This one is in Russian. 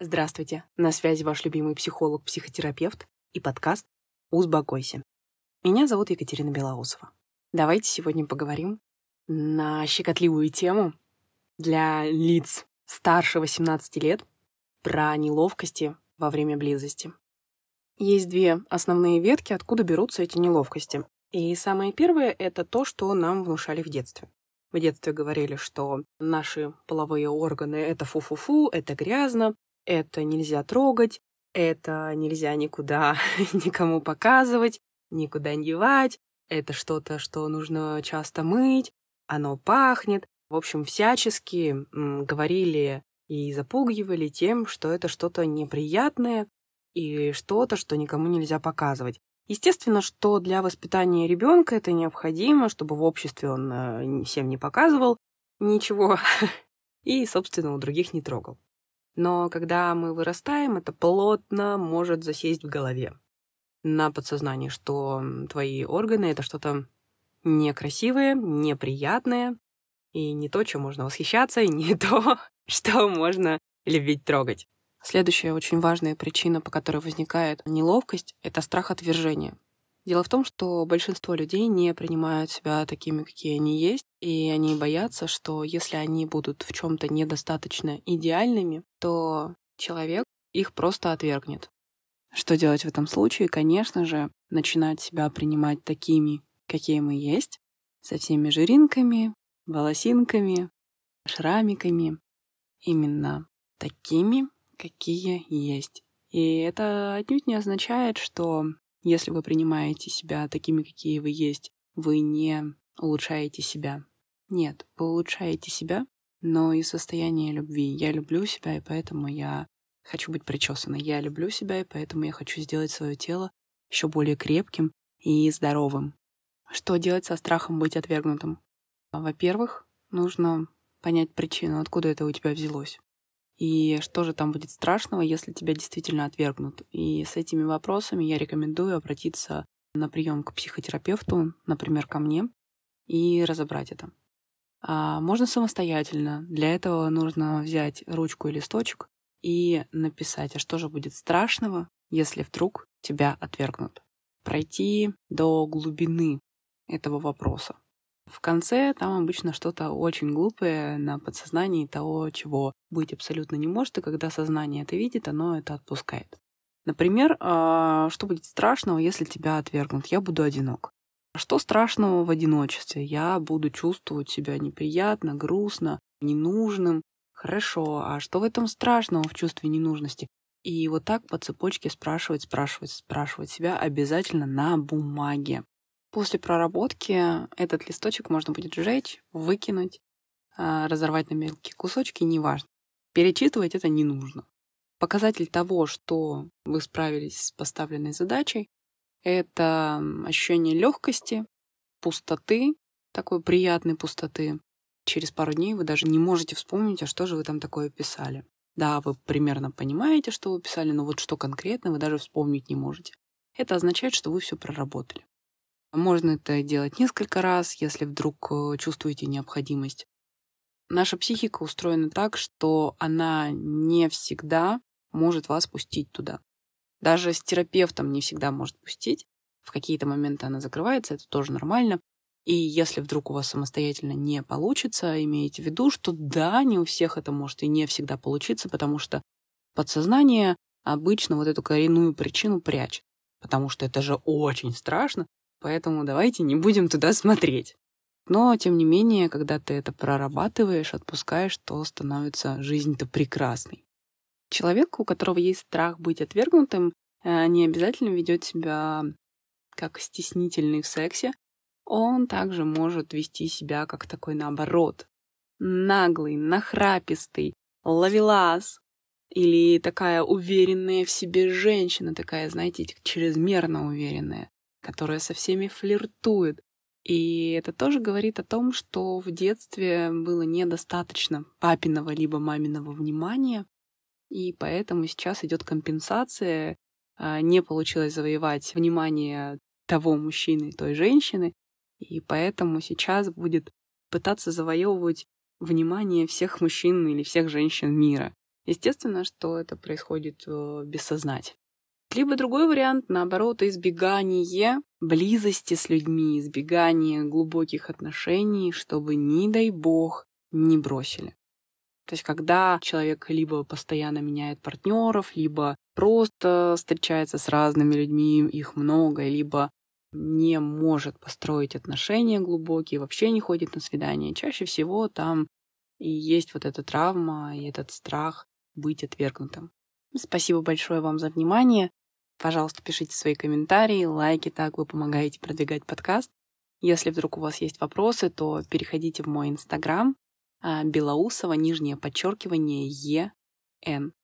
Здравствуйте, на связи ваш любимый психолог-психотерапевт и подкаст «Узбокойся». Меня зовут Екатерина Белоусова. Давайте сегодня поговорим на щекотливую тему для лиц старше 18 лет про неловкости во время близости. Есть две основные ветки, откуда берутся эти неловкости. И самое первое — это то, что нам внушали в детстве. В детстве говорили, что наши половые органы — это фу-фу-фу, это грязно, это нельзя трогать, это нельзя никуда никому показывать, никуда не девать, это что-то, что нужно часто мыть, оно пахнет. В общем, всячески говорили и запугивали тем, что это что-то неприятное и что-то, что никому нельзя показывать. Естественно, что для воспитания ребенка это необходимо, чтобы в обществе он э, всем не показывал ничего и, собственно, у других не трогал. Но когда мы вырастаем, это плотно может засесть в голове на подсознании, что твои органы — это что-то некрасивое, неприятное, и не то, чем можно восхищаться, и не то, что можно любить трогать. Следующая очень важная причина, по которой возникает неловкость, это страх отвержения. Дело в том, что большинство людей не принимают себя такими, какие они есть, и они боятся, что если они будут в чем-то недостаточно идеальными, то человек их просто отвергнет. Что делать в этом случае? Конечно же, начинать себя принимать такими, какие мы есть, со всеми жиринками, волосинками, шрамиками, именно такими, какие есть. И это отнюдь не означает, что если вы принимаете себя такими, какие вы есть, вы не улучшаете себя. Нет, вы улучшаете себя, но и состояние любви. Я люблю себя, и поэтому я хочу быть причесанной. Я люблю себя, и поэтому я хочу сделать свое тело еще более крепким и здоровым. Что делать со страхом быть отвергнутым? Во-первых, нужно понять причину, откуда это у тебя взялось. И что же там будет страшного, если тебя действительно отвергнут? И с этими вопросами я рекомендую обратиться на прием к психотерапевту, например, ко мне, и разобрать это. А можно самостоятельно. Для этого нужно взять ручку и листочек и написать, а что же будет страшного, если вдруг тебя отвергнут. Пройти до глубины этого вопроса. В конце там обычно что-то очень глупое на подсознании того, чего быть абсолютно не может, и когда сознание это видит, оно это отпускает. Например, а, что будет страшного, если тебя отвергнут? Я буду одинок. Что страшного в одиночестве? Я буду чувствовать себя неприятно, грустно, ненужным. Хорошо, а что в этом страшного в чувстве ненужности? И вот так по цепочке спрашивать, спрашивать, спрашивать себя обязательно на бумаге. После проработки этот листочек можно будет сжечь, выкинуть, а, разорвать на мелкие кусочки, неважно. Перечитывать это не нужно. Показатель того, что вы справились с поставленной задачей, это ощущение легкости, пустоты, такой приятной пустоты. Через пару дней вы даже не можете вспомнить, а что же вы там такое писали. Да, вы примерно понимаете, что вы писали, но вот что конкретно вы даже вспомнить не можете. Это означает, что вы все проработали. Можно это делать несколько раз, если вдруг э, чувствуете необходимость. Наша психика устроена так, что она не всегда может вас пустить туда. Даже с терапевтом не всегда может пустить. В какие-то моменты она закрывается, это тоже нормально. И если вдруг у вас самостоятельно не получится, имейте в виду, что да, не у всех это может и не всегда получиться, потому что подсознание обычно вот эту коренную причину прячет. Потому что это же очень страшно, поэтому давайте не будем туда смотреть. Но, тем не менее, когда ты это прорабатываешь, отпускаешь, то становится жизнь-то прекрасной. Человек, у которого есть страх быть отвергнутым, э, не обязательно ведет себя как стеснительный в сексе. Он также может вести себя как такой наоборот. Наглый, нахрапистый, ловелас. Или такая уверенная в себе женщина, такая, знаете, чрезмерно уверенная которая со всеми флиртует. И это тоже говорит о том, что в детстве было недостаточно папиного либо маминого внимания, и поэтому сейчас идет компенсация. А, не получилось завоевать внимание того мужчины, той женщины, и поэтому сейчас будет пытаться завоевывать внимание всех мужчин или всех женщин мира. Естественно, что это происходит э, бессознательно. Либо другой вариант, наоборот, избегание близости с людьми, избегание глубоких отношений, чтобы, не дай бог, не бросили. То есть, когда человек либо постоянно меняет партнеров, либо просто встречается с разными людьми, их много, либо не может построить отношения глубокие, вообще не ходит на свидания, чаще всего там и есть вот эта травма и этот страх быть отвергнутым. Спасибо большое вам за внимание. Пожалуйста, пишите свои комментарии, лайки, так вы помогаете продвигать подкаст. Если вдруг у вас есть вопросы, то переходите в мой инстаграм а, Белоусова, нижнее подчеркивание Е, Н.